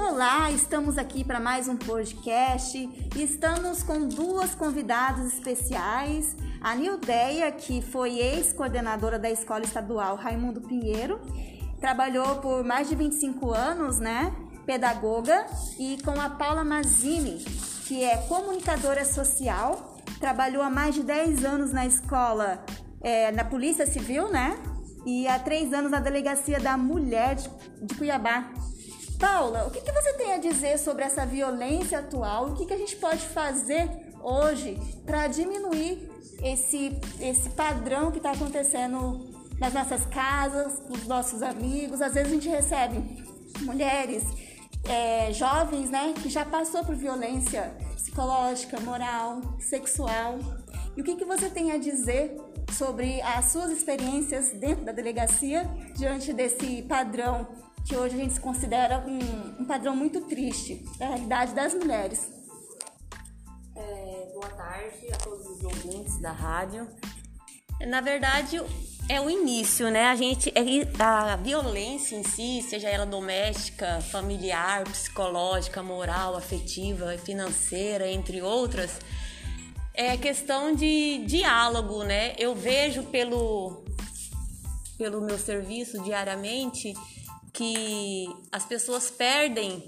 Olá, estamos aqui para mais um podcast e estamos com duas convidadas especiais. A Nildeia, que foi ex-coordenadora da Escola Estadual Raimundo Pinheiro, trabalhou por mais de 25 anos, né? Pedagoga, e com a Paula Mazzini, que é comunicadora social, trabalhou há mais de 10 anos na escola, é, na Polícia Civil, né? E há três anos na Delegacia da Mulher de Cuiabá. Paula, o que, que, você tem a dizer sobre essa violência atual? O que, que a gente pode fazer hoje para diminuir esse, esse padrão que está acontecendo nas nossas casas, com os nossos amigos? Às vezes a gente recebe mulheres, é, jovens, né, que já passou por violência psicológica, moral, sexual. E o que, que você tem a dizer sobre as suas experiências dentro da delegacia diante desse padrão que hoje a gente se considera um, um padrão muito triste da realidade das mulheres. É, boa tarde a todos os ouvintes da rádio. Na verdade, é o início, né? A gente, é a violência em si, seja ela doméstica, familiar, psicológica, moral, afetiva, financeira, entre outras, é questão de diálogo, né? Eu vejo pelo pelo meu serviço diariamente que as pessoas perdem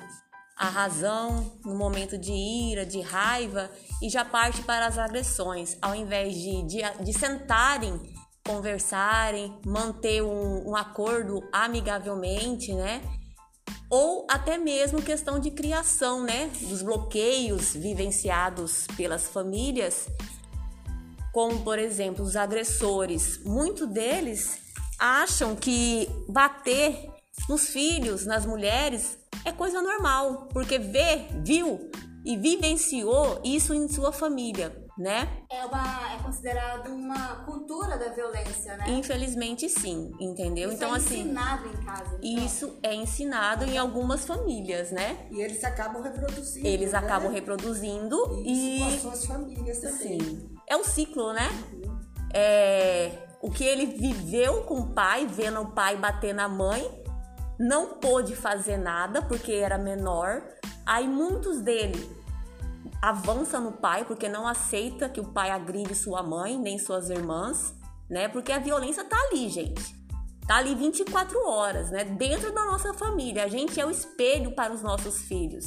a razão no momento de ira, de raiva e já parte para as agressões, ao invés de, de, de sentarem, conversarem, manter um, um acordo amigavelmente, né? Ou até mesmo questão de criação, né? Dos bloqueios vivenciados pelas famílias, como por exemplo os agressores. Muitos deles acham que bater nos filhos, nas mulheres, é coisa normal, porque vê, viu e vivenciou isso em sua família, né? É, uma, é considerado uma cultura da violência, né? Infelizmente sim, entendeu? Isso então é assim, ensinado em casa. Então. Isso é ensinado em algumas famílias, né? E eles acabam reproduzindo. Eles né? acabam reproduzindo Isso e com as suas famílias também. sim, é um ciclo, né? É o que ele viveu com o pai, vendo o pai bater na mãe, não pôde fazer nada porque era menor. Aí muitos dele avança no pai porque não aceita que o pai agride sua mãe nem suas irmãs, né? Porque a violência tá ali, gente. Tá ali 24 horas, né? Dentro da nossa família. A gente é o espelho para os nossos filhos.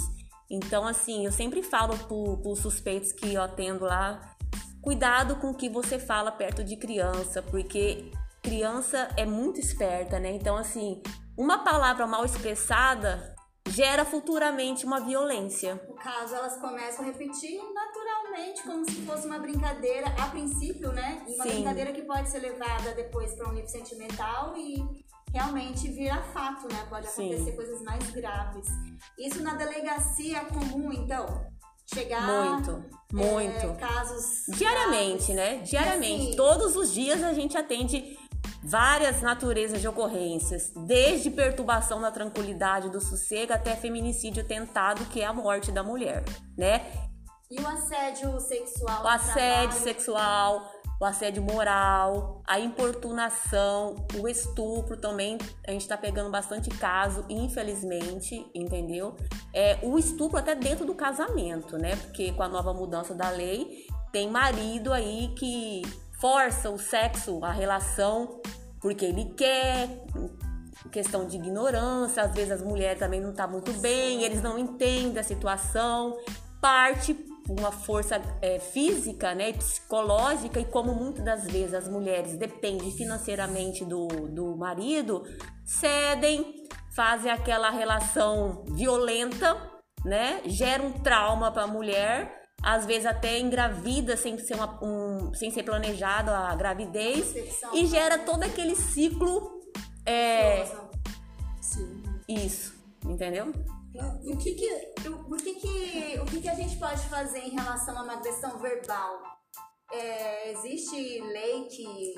Então, assim, eu sempre falo para os suspeitos que eu atendo lá, cuidado com o que você fala perto de criança, porque criança é muito esperta, né? Então, assim, uma palavra mal expressada gera futuramente uma violência. No caso, elas começam a repetir naturalmente, como se fosse uma brincadeira, a princípio, né? Uma Sim. brincadeira que pode ser levada depois para um nível sentimental e realmente vira fato, né? Pode Sim. acontecer coisas mais graves. Isso na delegacia é comum, então? Chegar. Muito, muito. é, casos. Diariamente, graves. né? Diariamente. assim- Todos os dias a gente atende várias naturezas de ocorrências, desde perturbação da tranquilidade do sossego até feminicídio tentado, que é a morte da mulher, né? E o assédio sexual? O assédio trabalho? sexual, o assédio moral, a importunação, o estupro também, a gente tá pegando bastante caso, infelizmente, entendeu? É, o estupro até dentro do casamento, né? Porque com a nova mudança da lei, tem marido aí que força o sexo, a relação, porque ele quer, questão de ignorância, às vezes as mulheres também não tá muito bem, eles não entendem a situação, parte uma força é, física, né, e psicológica e como muitas das vezes as mulheres dependem financeiramente do, do marido, cedem, fazem aquela relação violenta, né, gera um trauma para a mulher, às vezes até engravida sem ser, uma, um, sem ser planejado a gravidez e gera todo aquele ciclo é, Sim. isso, entendeu? O que que, o, o que que, o que que a gente pode fazer em relação a uma agressão verbal? É, existe lei que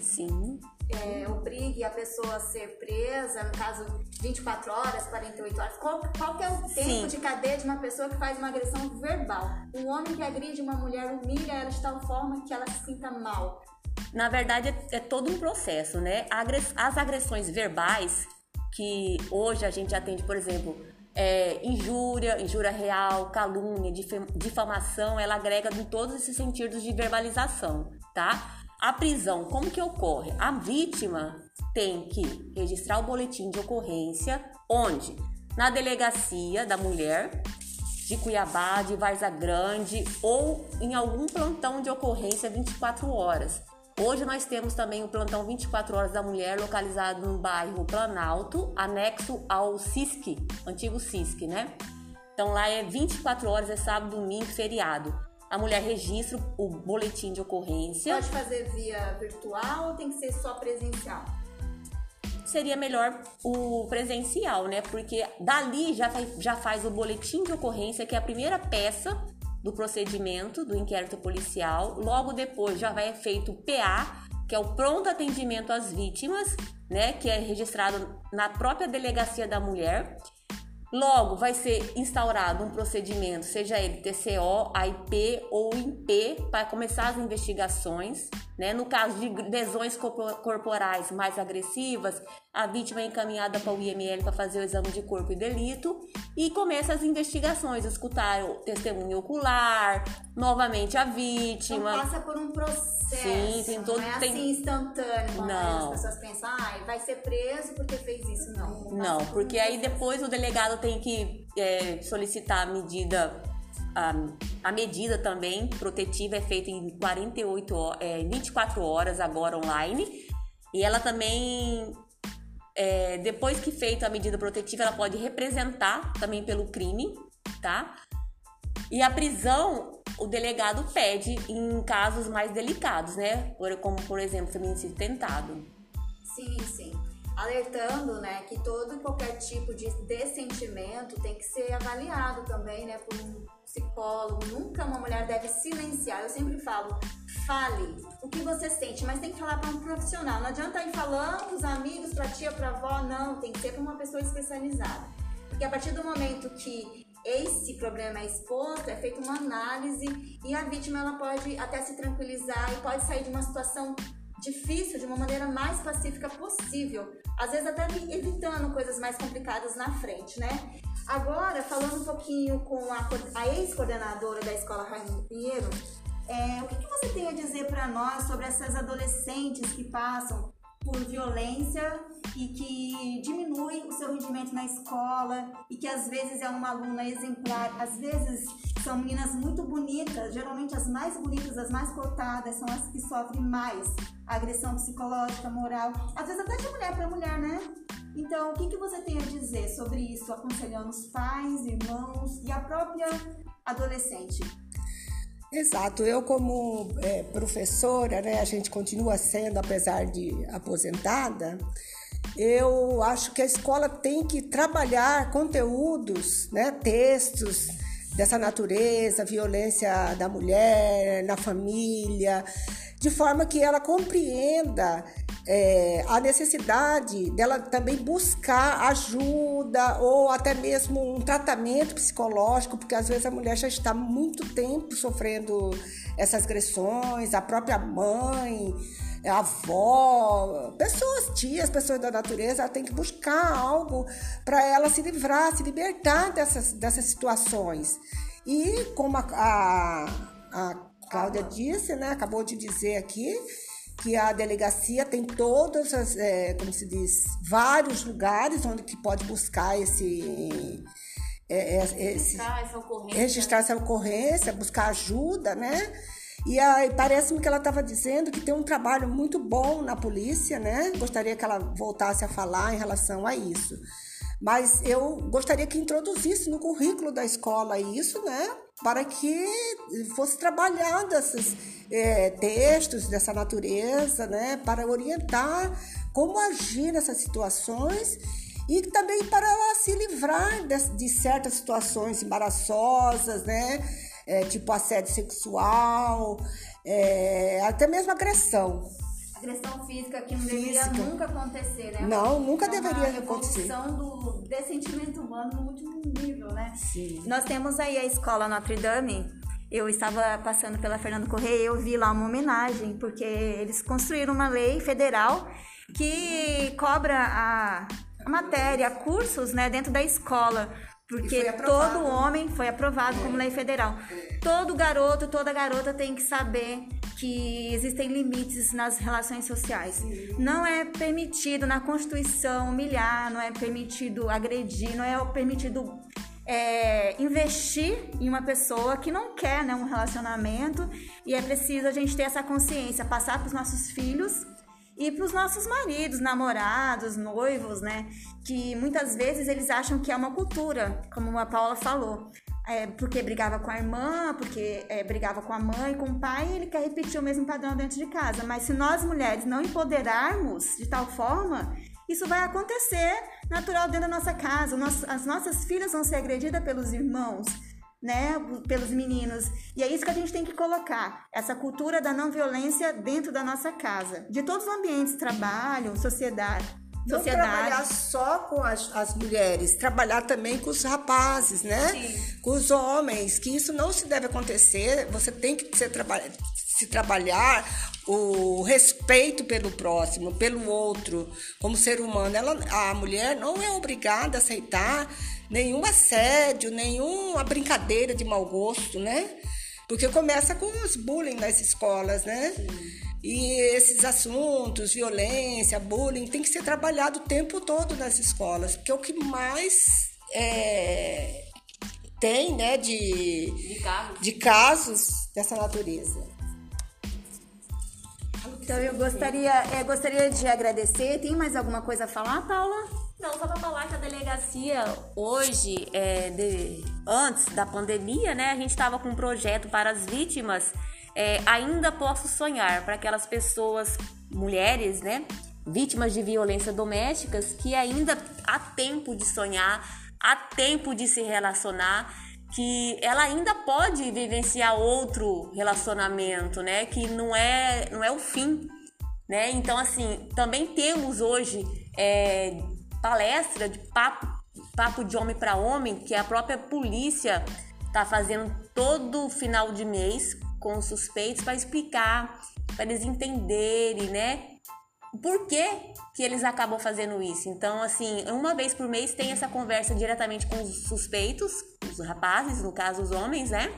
Sim. é, obrigue a pessoa a ser presa, no caso 24 horas, 48 horas? Qual, qual que é o tempo Sim. de cadeia de uma pessoa que faz uma agressão verbal? Um homem que agride uma mulher humilha ela de tal forma que ela se sinta mal. Na verdade, é, é todo um processo, né? As agressões verbais, que hoje a gente atende, por exemplo, é, injúria, injúria real, calúnia, difamação, ela agrega em todos esses sentidos de verbalização, tá? A prisão, como que ocorre? A vítima tem que registrar o boletim de ocorrência, onde? Na delegacia da mulher de Cuiabá, de Varza Grande ou em algum plantão de ocorrência 24 horas. Hoje nós temos também o plantão 24 horas da mulher localizado no bairro Planalto, anexo ao CISC, antigo CISC, né? Então lá é 24 horas, é sábado, domingo, feriado. A mulher registra o boletim de ocorrência. Pode fazer via virtual ou tem que ser só presencial? Seria melhor o presencial, né? Porque dali já faz, já faz o boletim de ocorrência, que é a primeira peça do procedimento do inquérito policial. Logo depois já vai feito o PA, que é o pronto atendimento às vítimas, né, que é registrado na própria delegacia da mulher. Logo, vai ser instaurado um procedimento, seja ele TCO, AIP ou IP, para começar as investigações. Né? No caso de lesões corporais mais agressivas, a vítima é encaminhada para o IML para fazer o exame de corpo e delito e começa as investigações, escutar o testemunho ocular, novamente a vítima. Então passa por um processo. Sim, tem todo. Não é tem... assim instantâneo. Não. As pessoas pensam, ah, vai ser preso porque fez isso. Não. Não, porque aí depois o delegado tem que é, solicitar a medida a, a, medida também protetiva é feita em 48 é, 24 horas agora online e ela também é, depois que feita a medida protetiva ela pode representar também pelo crime tá? E a prisão o delegado pede em casos mais delicados né? Como por exemplo feminicídio tentado. Sim sim. Alertando, né, que todo e qualquer tipo de dessentimento tem que ser avaliado também, né, por um psicólogo. Nunca uma mulher deve silenciar. Eu sempre falo, fale o que você sente, mas tem que falar para um profissional. Não adianta ir falando os amigos, para tia, para avó, não. Tem que ser para uma pessoa especializada. Porque a partir do momento que esse problema é exposto, é feita uma análise e a vítima ela pode até se tranquilizar e pode sair de uma situação difícil de uma maneira mais pacífica possível, às vezes até evitando coisas mais complicadas na frente, né? Agora, falando um pouquinho com a, a ex-coordenadora da escola Raimundo Pinheiro, é, o que, que você tem a dizer para nós sobre essas adolescentes que passam por violência e que diminui o seu rendimento na escola e que às vezes é uma aluna exemplar, às vezes são meninas muito bonitas, geralmente as mais bonitas, as mais cotadas são as que sofrem mais agressão psicológica, moral, às vezes até de mulher para mulher, né? Então, o que, que você tem a dizer sobre isso, aconselhando os pais, irmãos e a própria adolescente? Exato, eu como é, professora, né, a gente continua sendo, apesar de aposentada, eu acho que a escola tem que trabalhar conteúdos, né, textos dessa natureza, violência da mulher, na família, de forma que ela compreenda é, a necessidade dela também buscar ajuda ou até mesmo um tratamento psicológico, porque às vezes a mulher já está muito tempo sofrendo essas agressões, a própria mãe, a avó, pessoas, tias, pessoas da natureza, ela tem que buscar algo para ela se livrar, se libertar dessas, dessas situações. E como a, a, a Cláudia disse, né, acabou de dizer aqui, que a delegacia tem todas as, é, como se diz, vários lugares onde que pode buscar esse, é, é esse registrar, essa ocorrência. registrar essa ocorrência, buscar ajuda, né? E aí parece-me que ela estava dizendo que tem um trabalho muito bom na polícia, né? Gostaria que ela voltasse a falar em relação a isso. Mas eu gostaria que introduzisse no currículo da escola isso, né? Para que fosse trabalhado esses é, textos dessa natureza, né? Para orientar como agir nessas situações e também para se livrar de, de certas situações embaraçosas, né? É, tipo assédio sexual, é, até mesmo agressão agressão física que não física. deveria nunca acontecer, né? Não, nunca deveria acontecer. A do dessentimento humano no último nível, né? Sim. Nós temos aí a escola Notre Dame. Eu estava passando pela Fernando Correia e eu vi lá uma homenagem, porque eles construíram uma lei federal que cobra a matéria, cursos, né, dentro da escola Porque todo homem foi aprovado como lei federal. Todo garoto, toda garota tem que saber que existem limites nas relações sociais. Não é permitido na Constituição humilhar, não é permitido agredir, não é permitido é, investir em uma pessoa que não quer né, um relacionamento e é preciso a gente ter essa consciência, passar para os nossos filhos e para os nossos maridos, namorados, noivos, né? Que muitas vezes eles acham que é uma cultura, como a Paula falou. É, porque brigava com a irmã, porque é, brigava com a mãe, com o pai, ele quer repetir o mesmo padrão dentro de casa. Mas se nós mulheres não empoderarmos de tal forma, isso vai acontecer natural dentro da nossa casa. As nossas filhas vão ser agredidas pelos irmãos né, pelos meninos. E é isso que a gente tem que colocar, essa cultura da não violência dentro da nossa casa, de todos os ambientes, trabalho, sociedade. Não sociedade. trabalhar só com as, as, mulheres, trabalhar também com os rapazes, né? Sim. Com os homens, que isso não se deve acontecer. Você tem que ser, se trabalhar o respeito pelo próximo, pelo outro, como ser humano. Ela, a mulher não é obrigada a aceitar nenhum assédio, nenhuma brincadeira de mau gosto, né? Porque começa com os bullying nas escolas, né? Sim. E esses assuntos, violência, bullying, tem que ser trabalhado o tempo todo nas escolas, porque é o que mais é, tem, né, de, de, casos. de casos dessa natureza. Então eu gostaria, eu gostaria de agradecer. Tem mais alguma coisa a falar, Paula? Não, só para falar que a delegacia hoje, é, de, antes da pandemia, né, a gente estava com um projeto para as vítimas. É, ainda posso sonhar para aquelas pessoas, mulheres, né, vítimas de violência domésticas, que ainda há tempo de sonhar, há tempo de se relacionar, que ela ainda pode vivenciar outro relacionamento, né, que não é, não é o fim, né? Então assim, também temos hoje é, palestra de papo, papo de homem para homem que a própria polícia está fazendo todo final de mês com os suspeitos para explicar, para eles entenderem, né? Por que, que eles acabam fazendo isso? Então, assim, uma vez por mês tem essa conversa diretamente com os suspeitos, os rapazes, no caso os homens, né?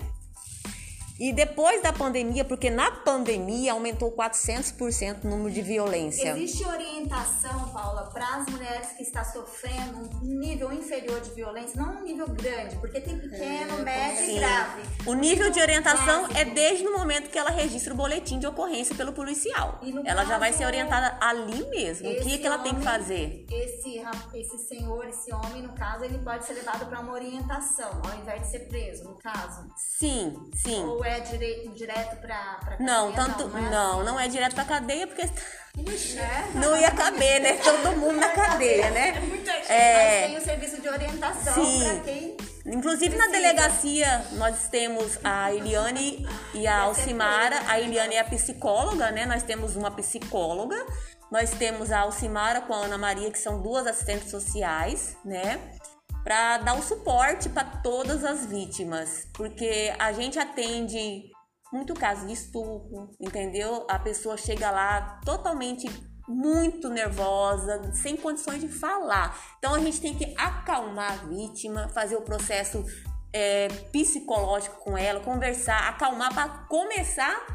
E depois da pandemia, porque na pandemia aumentou 400% o número de violência. Existe orientação, Paula, para as mulheres que estão sofrendo um nível inferior de violência, não um nível grande, porque tem pequeno, é, médio sim. e grave. O nível de orientação básico. é desde o momento que ela registra o boletim de ocorrência pelo policial. Ela já vai ser orientada ali mesmo. O que, é que ela homem, tem que fazer? Esse, esse senhor, esse homem, no caso, ele pode ser levado para uma orientação, ao invés de ser preso, no caso. Sim, sim. Ou é dire, direto para cadeia? Não, tanto, não, não, é, não, assim. não é direto para cadeia porque é. não ia caber, né? Todo mundo na cadeia, né? É muita gente, é... mas tem o serviço de orientação para quem Inclusive na delegacia nós temos a Eliane e a Alcimara. A Eliane é a psicóloga, né? Nós temos uma psicóloga. Nós temos a Alcimara com a Ana Maria, que são duas assistentes sociais, né? Para dar o suporte para todas as vítimas, porque a gente atende muito caso de estupro, entendeu? A pessoa chega lá totalmente muito nervosa, sem condições de falar. Então a gente tem que acalmar a vítima, fazer o processo é, psicológico com ela, conversar, acalmar para começar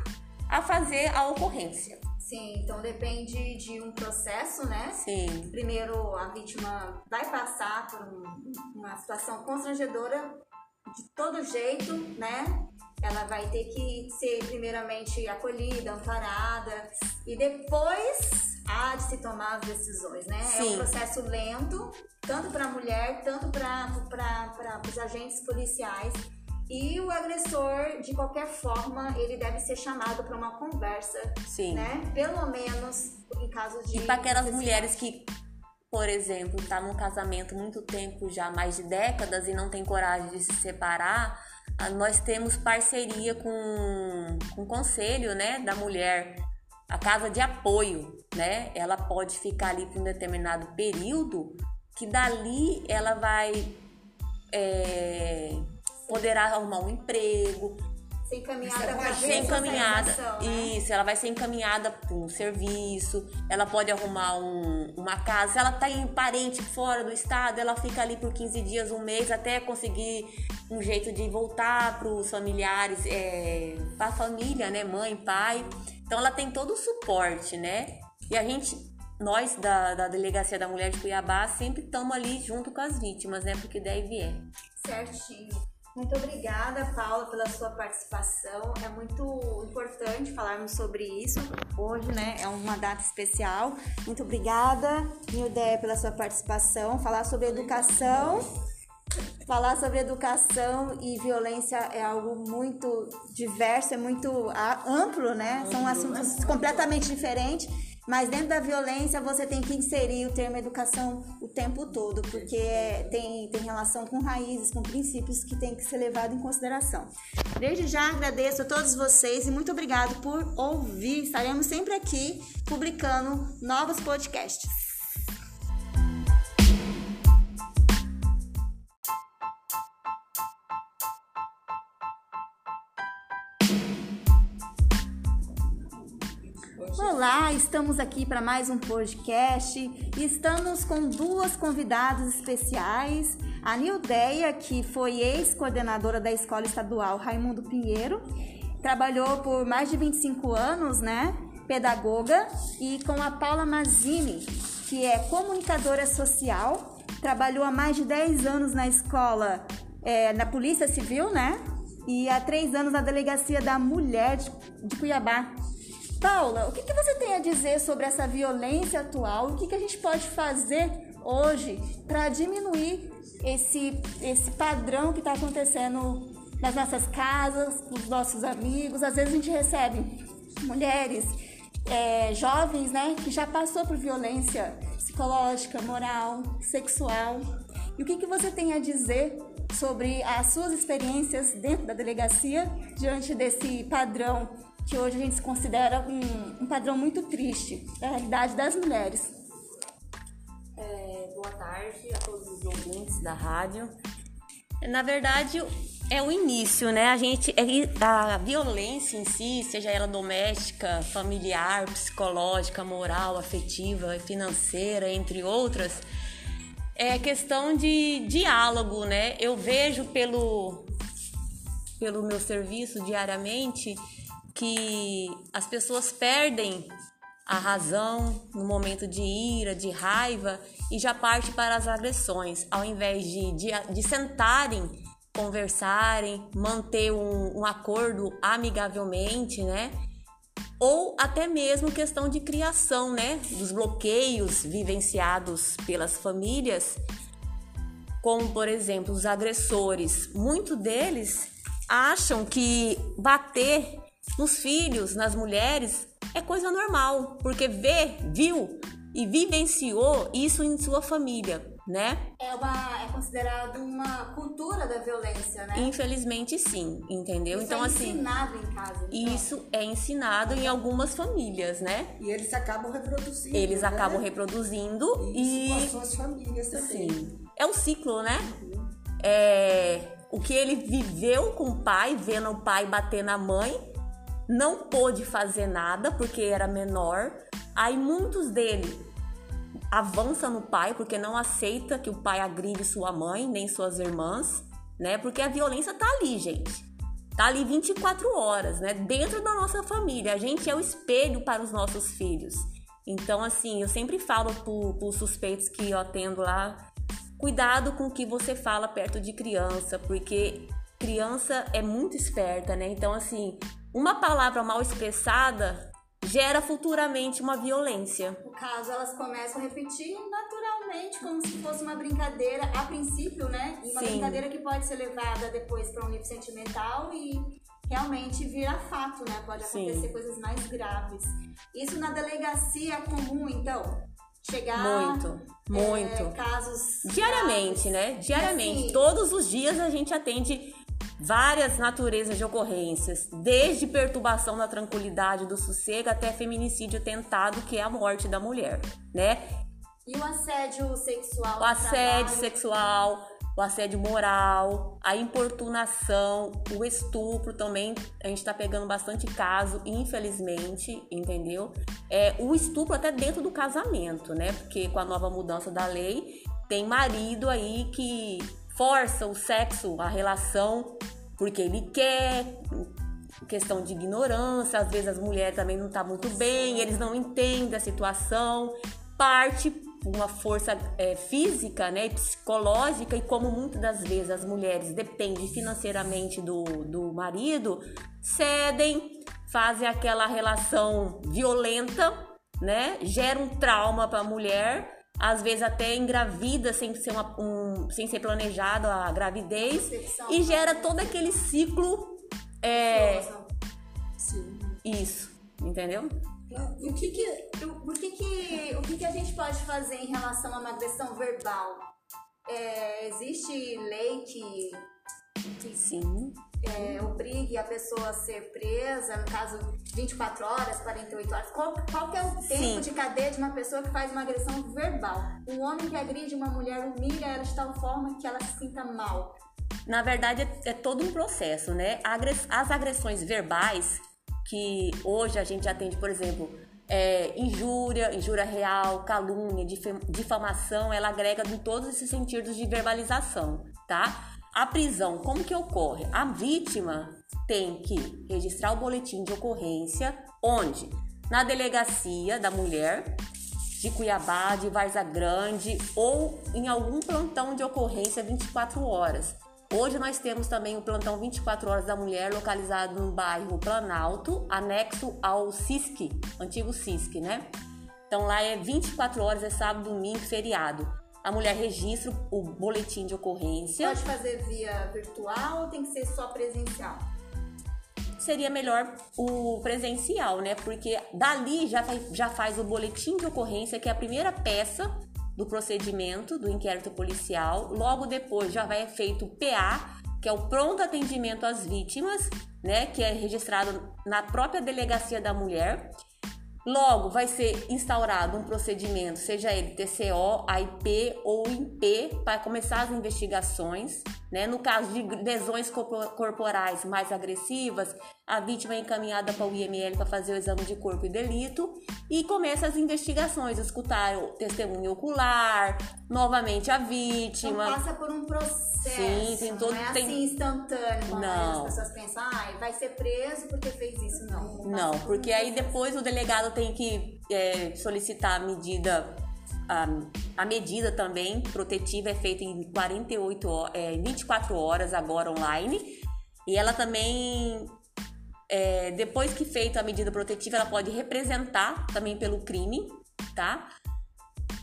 a fazer a ocorrência. Sim, então depende de um processo, né? Sim. Primeiro a vítima vai passar por um, uma situação constrangedora de todo jeito, né? Ela vai ter que ser primeiramente acolhida, amparada e depois há de se tomar as decisões, né? Sim. É um processo lento, tanto para a mulher, tanto para os agentes policiais e o agressor, de qualquer forma, ele deve ser chamado para uma conversa, Sim. né? Pelo menos em caso de. E para aquelas mulheres que, por exemplo, tá num casamento muito tempo já, mais de décadas, e não tem coragem de se separar, ah, nós temos parceria com, com o conselho, né, da mulher, a casa de apoio, né? Ela pode ficar ali por um determinado período, que dali ela vai. É, poderá arrumar um emprego, ser encaminhada para ser encaminhada. Né? Isso, ela vai ser encaminhada para um serviço, ela pode arrumar um, uma casa. Se ela tá em parente fora do estado, ela fica ali por 15 dias, um mês, até conseguir um jeito de voltar para os familiares, é, para a família, né? Mãe, pai. Então ela tem todo o suporte, né? E a gente, nós da, da Delegacia da Mulher de Cuiabá, sempre estamos ali junto com as vítimas, né? Porque deve é. Certinho. Muito obrigada, Paula, pela sua participação. É muito importante falarmos sobre isso hoje, né? É uma data especial. Muito obrigada, Nildeia, pela sua participação. Falar sobre educação. Falar sobre educação e violência é algo muito diverso, é muito amplo, né? São assuntos completamente diferentes mas dentro da violência você tem que inserir o termo educação o tempo todo, porque tem, tem relação com raízes, com princípios que tem que ser levado em consideração. Desde já agradeço a todos vocês e muito obrigado por ouvir. Estaremos sempre aqui publicando novos podcasts. Olá, estamos aqui para mais um podcast e estamos com duas convidadas especiais. A Nildeia, que foi ex-coordenadora da Escola Estadual Raimundo Pinheiro, trabalhou por mais de 25 anos, né? Pedagoga, e com a Paula Mazini, que é comunicadora social, trabalhou há mais de 10 anos na escola, é, na Polícia Civil, né? E há três anos na Delegacia da Mulher de, de Cuiabá. Paula, o que, que você tem a dizer sobre essa violência atual? O que, que a gente pode fazer hoje para diminuir esse, esse padrão que está acontecendo nas nossas casas, com os nossos amigos? Às vezes a gente recebe mulheres, é, jovens, né, que já passou por violência psicológica, moral, sexual. E o que, que você tem a dizer sobre as suas experiências dentro da delegacia diante desse padrão que hoje a gente considera um, um padrão muito triste da realidade das mulheres. É, boa tarde a todos os ouvintes da rádio. Na verdade, é o início, né? A gente é, a violência em si, seja ela doméstica, familiar, psicológica, moral, afetiva, financeira, entre outras, é questão de diálogo, né? Eu vejo pelo pelo meu serviço diariamente que as pessoas perdem a razão no momento de ira, de raiva e já parte para as agressões, ao invés de, de, de sentarem, conversarem, manter um, um acordo amigavelmente, né? Ou até mesmo questão de criação, né? Dos bloqueios vivenciados pelas famílias, como por exemplo os agressores. Muitos deles acham que bater nos filhos, nas mulheres, é coisa normal, porque vê, viu e vivenciou isso em sua família, né? É, uma, é considerado uma cultura da violência, né? Infelizmente sim, entendeu? Isso então é assim, ensinado em casa. Então. Isso é ensinado em algumas famílias, né? E eles acabam reproduzindo. Eles né? acabam reproduzindo isso e com as suas famílias também. Sim. É um ciclo, né? Uhum. É o que ele viveu com o pai, vendo o pai bater na mãe, não pôde fazer nada porque era menor. Aí muitos dele avança no pai porque não aceita que o pai agride sua mãe nem suas irmãs, né? Porque a violência tá ali, gente. Tá ali 24 horas, né? Dentro da nossa família. A gente é o espelho para os nossos filhos. Então, assim, eu sempre falo para os suspeitos que eu atendo lá, cuidado com o que você fala perto de criança, porque criança é muito esperta, né? Então, assim, uma palavra mal expressada gera futuramente uma violência. No caso, elas começam a repetir naturalmente, como se fosse uma brincadeira, a princípio, né? Uma Sim. brincadeira que pode ser levada depois para um nível sentimental e realmente vira fato, né? Pode acontecer Sim. coisas mais graves. Isso na delegacia é comum, então? Chegar. Muito, muito. É, casos. Diariamente, graves. né? Diariamente. Assim, Todos os dias a gente atende várias naturezas de ocorrências, desde perturbação da tranquilidade do sossego até feminicídio tentado, que é a morte da mulher, né? E o assédio sexual? O assédio sexual, o assédio moral, a importunação, o estupro também. A gente tá pegando bastante caso, infelizmente, entendeu? É, o estupro até dentro do casamento, né? Porque com a nova mudança da lei, tem marido aí que força o sexo, a relação, porque ele quer, questão de ignorância, às vezes as mulheres também não tá muito bem, eles não entendem a situação, parte uma força é, física né, psicológica, e como muitas das vezes as mulheres dependem financeiramente do, do marido, cedem, fazem aquela relação violenta, né? Gera um trauma para a mulher, às vezes até engravida sem ser, uma, um, sem ser planejado a gravidez, e gera todo aquele ciclo. É, Sim. Isso, entendeu? O que que, o, que, que, o que, que a gente pode fazer em relação a uma agressão verbal? É, existe lei que, que sim. É, obrigue a pessoa a ser presa, no caso 24 horas, 48 horas? Qual, qual que é o tempo sim. de cadeia de uma pessoa que faz uma agressão verbal? Um homem que agride uma mulher humilha ela de tal forma que ela se sinta mal. Na verdade, é, é todo um processo, né? As agressões verbais que hoje a gente atende, por exemplo, é, injúria, injúria real, calúnia, difamação, ela agrega em todos esses sentidos de verbalização, tá? A prisão, como que ocorre? A vítima tem que registrar o boletim de ocorrência, onde? Na delegacia da mulher de Cuiabá, de Varza Grande ou em algum plantão de ocorrência 24 horas. Hoje nós temos também o plantão 24 horas da mulher localizado no bairro Planalto, anexo ao CISC, antigo CISC, né? Então lá é 24 horas, é sábado, domingo, feriado. A mulher registra o boletim de ocorrência. Pode fazer via virtual ou tem que ser só presencial? Seria melhor o presencial, né? Porque dali já faz, já faz o boletim de ocorrência, que é a primeira peça do procedimento do inquérito policial. Logo depois já vai feito o PA, que é o pronto atendimento às vítimas, né, que é registrado na própria delegacia da mulher. Logo vai ser instaurado um procedimento, seja ele TCO, AIP ou IP, para começar as investigações. Né? No caso de lesões corporais mais agressivas, a vítima é encaminhada para o IML para fazer o exame de corpo e delito e começa as investigações, escutar o testemunho ocular, novamente a vítima. Então passa por um processo. Sim, tem todo. Não é tem... assim instantâneo, como não. as pessoas pensam, ah, vai ser preso porque fez isso. Não. Não, porque aí depois o delegado tem que é, solicitar a medida a, a medida também protetiva é feita em 48 é, 24 horas agora online. E ela também, é, depois que feita a medida protetiva, ela pode representar também pelo crime, tá?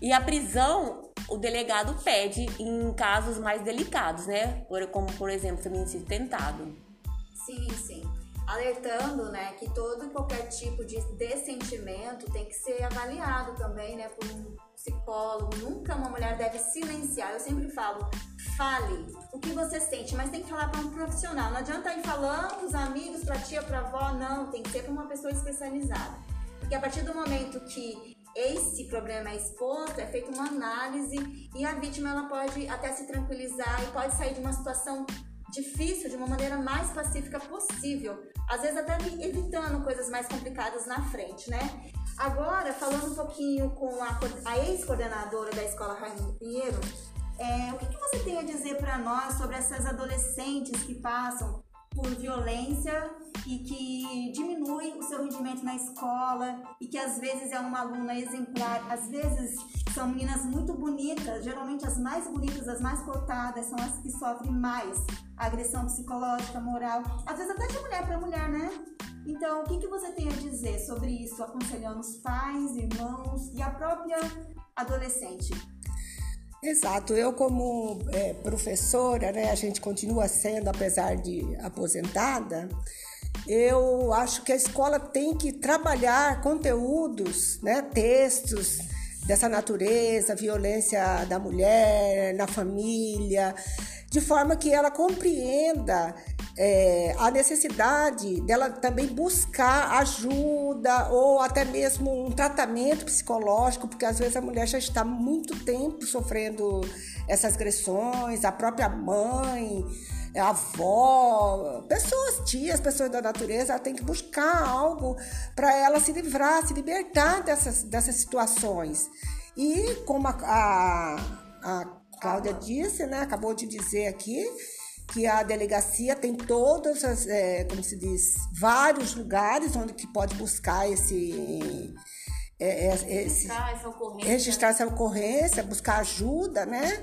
E a prisão, o delegado pede em casos mais delicados, né? Como, por exemplo, feminicídio tentado. Sim, sim alertando, né, que todo e qualquer tipo de dessentimento tem que ser avaliado também, né, por um psicólogo. Nunca uma mulher deve silenciar. Eu sempre falo, fale o que você sente, mas tem que falar para um profissional. Não adianta ir falando os amigos, para tia, para avó, não. Tem que ser para uma pessoa especializada. Porque a partir do momento que esse problema é exposto, é feita uma análise e a vítima ela pode até se tranquilizar e pode sair de uma situação difícil de uma maneira mais pacífica possível, às vezes até evitando coisas mais complicadas na frente, né? Agora, falando um pouquinho com a, a ex-coordenadora da Escola Raimundo Pinheiro, é, o que, que, você tem a dizer para nós sobre essas adolescentes que passam por violência e que diminui o seu rendimento na escola e que às vezes é uma aluna exemplar, às vezes são meninas muito bonitas, geralmente as mais bonitas, as mais cotadas são as que sofrem mais agressão psicológica, moral, às vezes até de mulher para mulher, né? Então, o que, que você tem a dizer sobre isso, aconselhando os pais, irmãos e a própria adolescente? Exato, eu como é, professora, né, a gente continua sendo, apesar de aposentada, eu acho que a escola tem que trabalhar conteúdos, né, textos dessa natureza, violência da mulher, na família, de forma que ela compreenda é, a necessidade dela também buscar ajuda ou até mesmo um tratamento psicológico, porque às vezes a mulher já está muito tempo sofrendo essas agressões, a própria mãe, a avó, pessoas, tias, pessoas da natureza, ela tem que buscar algo para ela se livrar, se libertar dessas, dessas situações. E como a, a, a Cláudia disse, né, acabou de dizer aqui, que a delegacia tem todas as, é, como se diz, vários lugares onde que pode buscar esse, é, é, esse registrar essa ocorrência, registrar essa ocorrência buscar ajuda, né?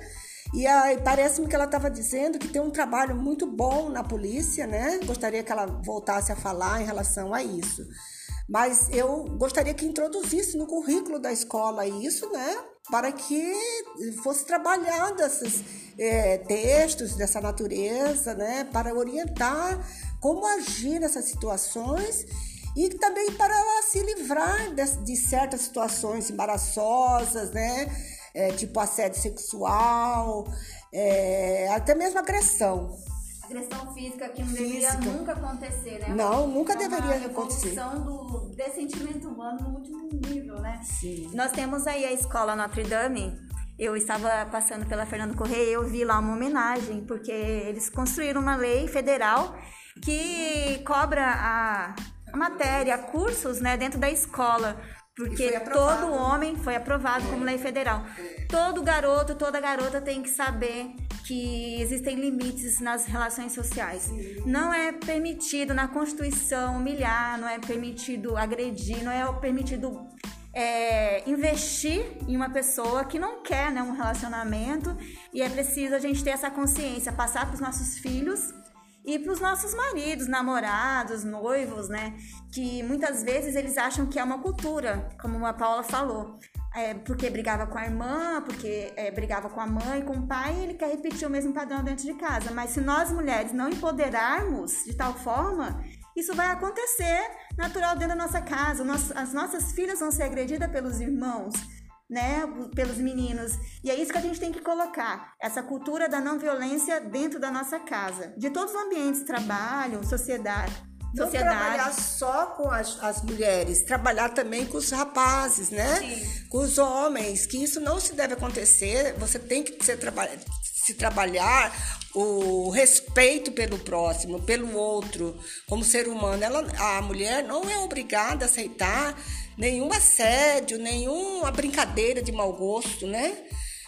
E aí parece-me que ela estava dizendo que tem um trabalho muito bom na polícia, né? Gostaria que ela voltasse a falar em relação a isso. Mas eu gostaria que introduzisse no currículo da escola isso, né? Para que fosse trabalhado esses é, textos dessa natureza, né? Para orientar como agir nessas situações e também para se livrar de, de certas situações embaraçosas, né? É, tipo assédio sexual, é, até mesmo agressão agressão física que não física. deveria nunca acontecer, né? Não, nunca é deveria acontecer. A do dessentimento humano no último nível, né? Sim. Nós temos aí a escola Notre Dame. Eu estava passando pela Fernando Correia e eu vi lá uma homenagem, porque eles construíram uma lei federal que cobra a, a matéria, cursos, né, dentro da escola porque todo homem foi aprovado é. como lei federal. É. Todo garoto, toda garota tem que saber que existem limites nas relações sociais. Não é permitido na Constituição humilhar, não é permitido agredir, não é permitido é, investir em uma pessoa que não quer né, um relacionamento e é preciso a gente ter essa consciência, passar para os nossos filhos e para os nossos maridos, namorados, noivos, né? Que muitas vezes eles acham que é uma cultura, como a Paula falou. É, porque brigava com a irmã, porque é, brigava com a mãe, com o pai, ele quer repetir o mesmo padrão dentro de casa. Mas se nós mulheres não empoderarmos de tal forma, isso vai acontecer natural dentro da nossa casa. as nossas filhas vão ser agredidas pelos irmãos né, pelos meninos. E é isso que a gente tem que colocar, essa cultura da não violência dentro da nossa casa, de todos os ambientes, trabalho, sociedade. Não sociedade. trabalhar só com as, as, mulheres, trabalhar também com os rapazes, né? Sim. Com os homens, que isso não se deve acontecer. Você tem que ser, se trabalhar o respeito pelo próximo, pelo outro, como ser humano. Ela, a mulher não é obrigada a aceitar nenhum assédio, nenhuma brincadeira de mau gosto, né?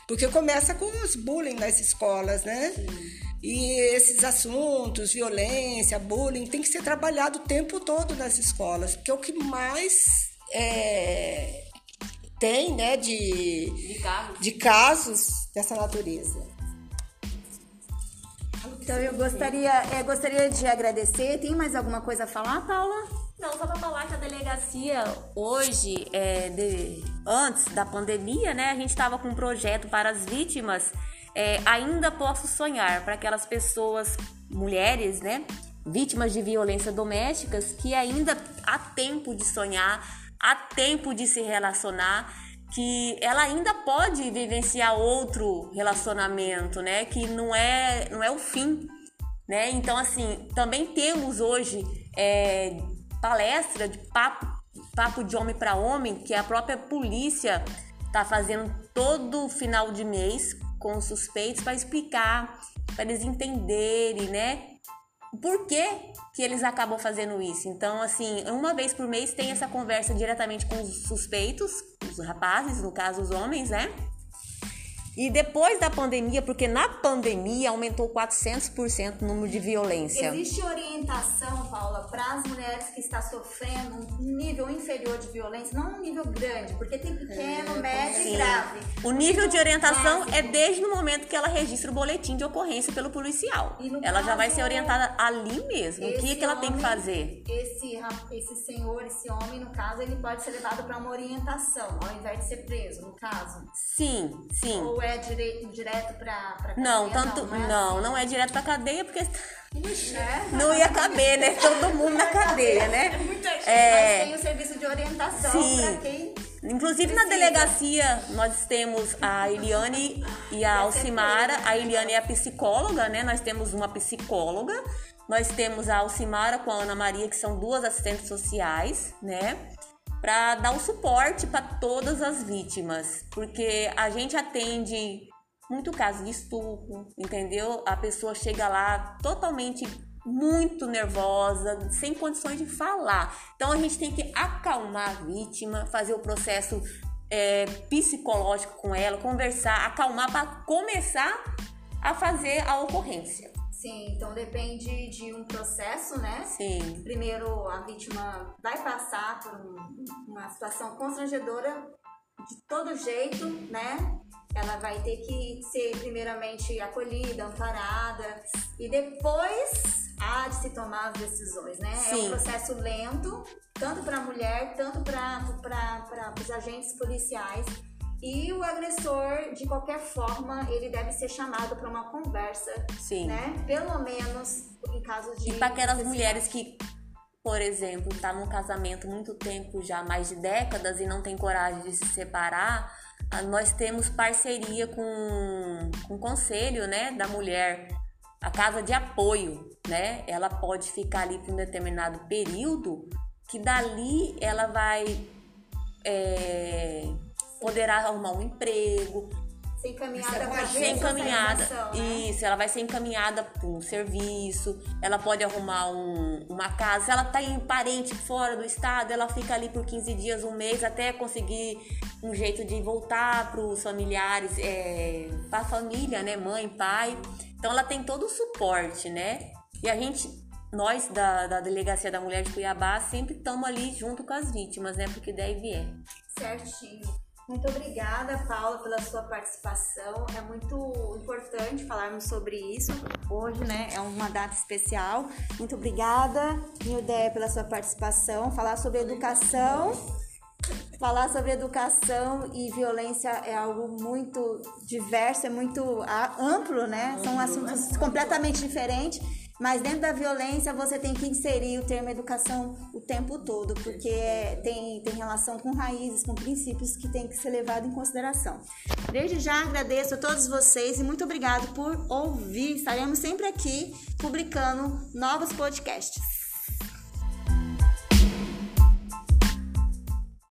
Porque começa com os bullying nas escolas, né? Sim. E esses assuntos, violência, bullying, tem que ser trabalhado o tempo todo nas escolas, porque é o que mais é, tem, né, de, de, casos. de casos dessa natureza. Então eu gostaria, é, gostaria de agradecer. Tem mais alguma coisa a falar, Paula? Não, só para falar que a delegacia hoje, é, de, antes da pandemia, né, a gente estava com um projeto para as vítimas. É, ainda posso sonhar para aquelas pessoas, mulheres, né, vítimas de violência domésticas, que ainda há tempo de sonhar, há tempo de se relacionar, que ela ainda pode vivenciar outro relacionamento, né, que não é, não é o fim, né? Então, assim, também temos hoje é, palestra de papo, papo de homem para homem que a própria polícia está fazendo todo final de mês com os suspeitos para explicar, para eles entenderem, né? Por que, que eles acabam fazendo isso? Então, assim, uma vez por mês tem essa conversa diretamente com os suspeitos, os rapazes, no caso os homens, né? E depois da pandemia, porque na pandemia aumentou 400% o número de violência. Existe orientação, Paula, para as mulheres que estão sofrendo um nível inferior de violência, não um nível grande, porque tem pequeno, é, médio sim. e grave. O nível de orientação básico. é desde o momento que ela registra o boletim de ocorrência pelo policial. Ela já vai ser orientada ali mesmo. O que, é que ela homem, tem que fazer? Esse, esse senhor, esse homem, no caso, ele pode ser levado para uma orientação, ao invés de ser preso, no caso. Sim, sim. Ou é é dire, direto pra, pra cadeia? Não, tanto, não, é, não, não é direto pra cadeia, porque não ia caber, né? Todo mundo na cadeia, né? É muita gente, é... mas tem o serviço de orientação Sim. pra quem... Inclusive Precisa. na delegacia nós temos a Eliane e a Alcimara. A Eliane é a psicóloga, né? Nós temos uma psicóloga Nós temos a Alcimara com a Ana Maria, que são duas assistentes sociais, né? Para dar o suporte para todas as vítimas, porque a gente atende muito caso de estupro, entendeu? A pessoa chega lá totalmente muito nervosa, sem condições de falar. Então a gente tem que acalmar a vítima, fazer o processo é, psicológico com ela, conversar, acalmar para começar a fazer a ocorrência. Sim, então depende de um processo, né? Sim. Primeiro a vítima vai passar por um, uma situação constrangedora de todo jeito, né? Ela vai ter que ser primeiramente acolhida, amparada e depois há de se tomar as decisões, né? Sim. É um processo lento, tanto para a mulher, tanto para os agentes policiais. E o agressor, de qualquer forma, ele deve ser chamado para uma conversa, Sim. né? Pelo menos em casos de. E para aquelas mulheres que, por exemplo, tá num casamento muito tempo já, mais de décadas, e não tem coragem de se separar, ah, nós temos parceria com, com o conselho, né, da mulher, a casa de apoio, né? Ela pode ficar ali por um determinado período, que dali ela vai é, poderá arrumar um emprego, Ser encaminhada Ser para ser encaminhada. né? Isso, ela vai ser encaminhada para um serviço, ela pode arrumar um- uma casa. Se ela tá em parente fora do estado, ela fica ali por 15 dias, um mês, até conseguir um jeito de voltar para os familiares, é, para a família, né? Mãe, pai. Então ela tem todo o suporte, né? E a gente, nós da, da Delegacia da Mulher de Cuiabá, sempre estamos ali junto com as vítimas, né? Porque deve é. Certinho. Muito obrigada, Paula, pela sua participação. É muito importante falarmos sobre isso hoje, né? É uma data especial. Muito obrigada, Nildeia, pela sua participação. Falar sobre educação. Falar sobre educação e violência é algo muito diverso, é muito amplo, né? São assuntos completamente diferentes. Mas dentro da violência você tem que inserir o termo educação o tempo todo, porque tem, tem relação com raízes, com princípios que tem que ser levado em consideração. Desde já agradeço a todos vocês e muito obrigado por ouvir. Estaremos sempre aqui publicando novos podcasts.